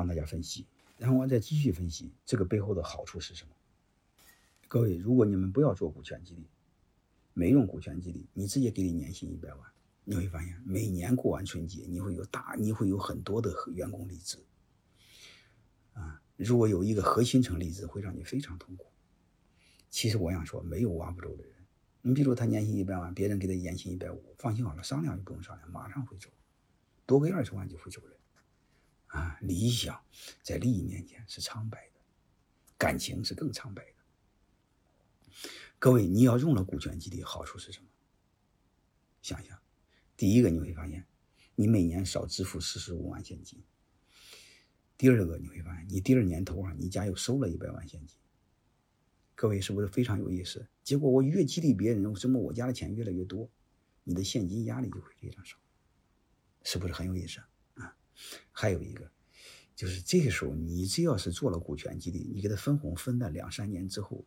帮大家分析，然后我再继续分析这个背后的好处是什么。各位，如果你们不要做股权激励，没用股权激励，你直接给你年薪一百万，你会发现每年过完春节，你会有大，你会有很多的员工离职。啊，如果有一个核心层离职，会让你非常痛苦。其实我想说，没有挖不走的人。你比如他年薪一百万，别人给他年薪一百五，放心好了，商量也不用商量，马上会走，多给二十万就会走人。啊，理想在利益面前是苍白的，感情是更苍白的。各位，你要用了股权激励，好处是什么？想想，第一个你会发现，你每年少支付四十五万现金。第二个你会发现，你第二年头上，你家又收了一百万现金。各位是不是非常有意思？结果我越激励别人，什么我家的钱越来越多，你的现金压力就会非常少，是不是很有意思？还有一个，就是这个时候你只要是做了股权激励，你给他分红分了两三年之后，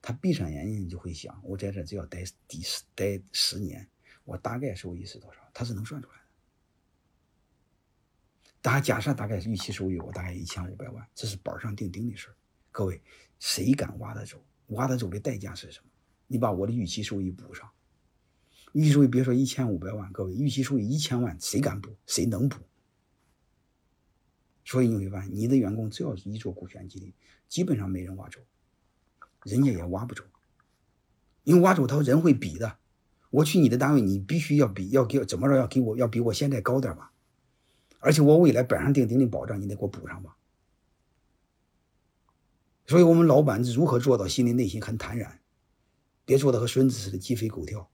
他闭上眼睛就会想，我在这只要待第十待十年，我大概收益是多少？他是能算出来的。大家假设大概预期收益，我大概一千五百万，这是板上钉钉的事。各位，谁敢挖得走？挖得走的代价是什么？你把我的预期收益补上。预期收益别说一千五百万，各位，预期收益一千万，谁敢补？谁能补？所以你会发现，你的员工只要一做股权激励，基本上没人挖走，人家也挖不走。因为挖走他人会比的。我去你的单位，你必须要比，要给怎么着？要给我要比我现在高点吧？而且我未来板上钉钉的保障，你得给我补上吧？所以，我们老板如何做到心里内心很坦然，别做的和孙子似的鸡飞狗跳？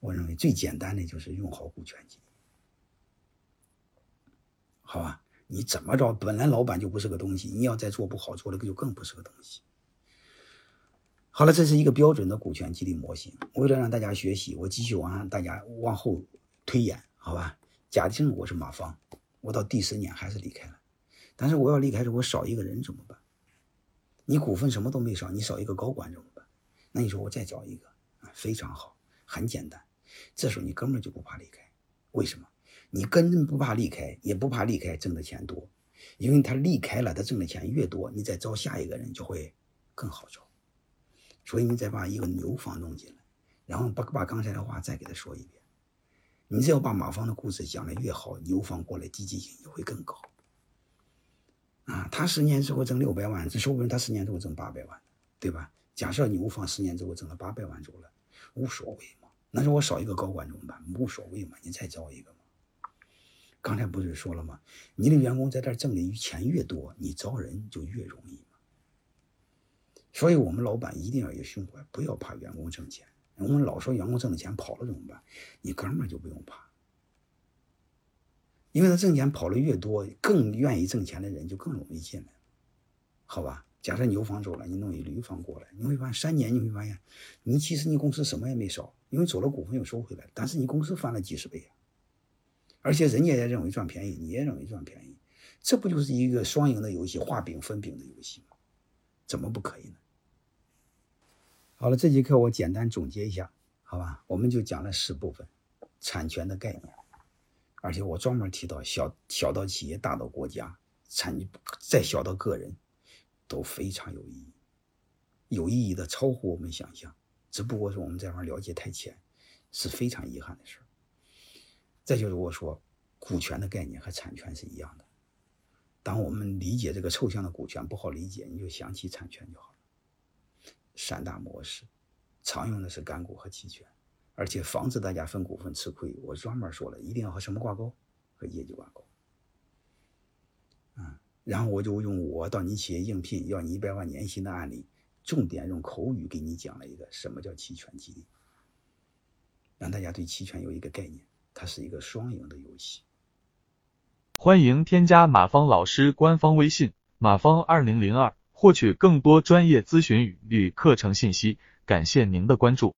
我认为最简单的就是用好股权激励，好吧？你怎么着，本来老板就不是个东西，你要再做不好，做了就更不是个东西。好了，这是一个标准的股权激励模型。为了让大家学习，我继续往大家往后推演，好吧？假定我是马芳，我到第十年还是离开了，但是我要离开时，我少一个人怎么办？你股份什么都没少，你少一个高管怎么办？那你说我再找一个啊，非常好，很简单。这时候你根本就不怕离开，为什么？你根本不怕离开，也不怕离开挣的钱多，因为他离开了，他挣的钱越多，你再招下一个人就会更好招。所以你再把一个牛房弄进来，然后把把刚才的话再给他说一遍。你只要把马芳的故事讲的越好，牛房过来积极性也会更高。啊，他十年之后挣六百万，这说不定他十年之后挣八百万，对吧？假设牛房十年之后挣了八百万走了，无所谓嘛。那说我少一个高管怎么办？无所谓嘛，你再招一个。刚才不是说了吗？你的员工在这挣的钱越多，你招人就越容易嘛。所以我们老板一定要有胸怀，不要怕员工挣钱。我们老说员工挣的钱跑了怎么办？你哥们就不用怕。因为他挣钱跑的越多，更愿意挣钱的人就更容易进来，好吧？假设牛房走了，你弄一驴房过来，你会发现三年你会发现，你其实你公司什么也没少，因为走了股份又收回来，但是你公司翻了几十倍啊！而且人家也认为赚便宜，你也认为赚便宜，这不就是一个双赢的游戏，画饼分饼的游戏吗？怎么不可以呢？好了，这节课我简单总结一下，好吧？我们就讲了四部分，产权的概念。而且我专门提到小小到企业，大到国家，产再小到个人，都非常有意义，有意义的超乎我们想象。只不过是我们这方了解太浅，是非常遗憾的事再就是我说，股权的概念和产权是一样的。当我们理解这个抽象的股权不好理解，你就想起产权就好了。三大模式，常用的是干股和期权。而且防止大家分股份吃亏，我专门说了一定要和什么挂钩，和业绩挂钩。啊，然后我就用我到你企业应聘要你一百万年薪的案例，重点用口语给你讲了一个什么叫期权激励，让大家对期权有一个概念，它是一个双赢的游戏。欢迎添加马芳老师官方微信马芳二零零二，获取更多专业咨询与课程信息。感谢您的关注。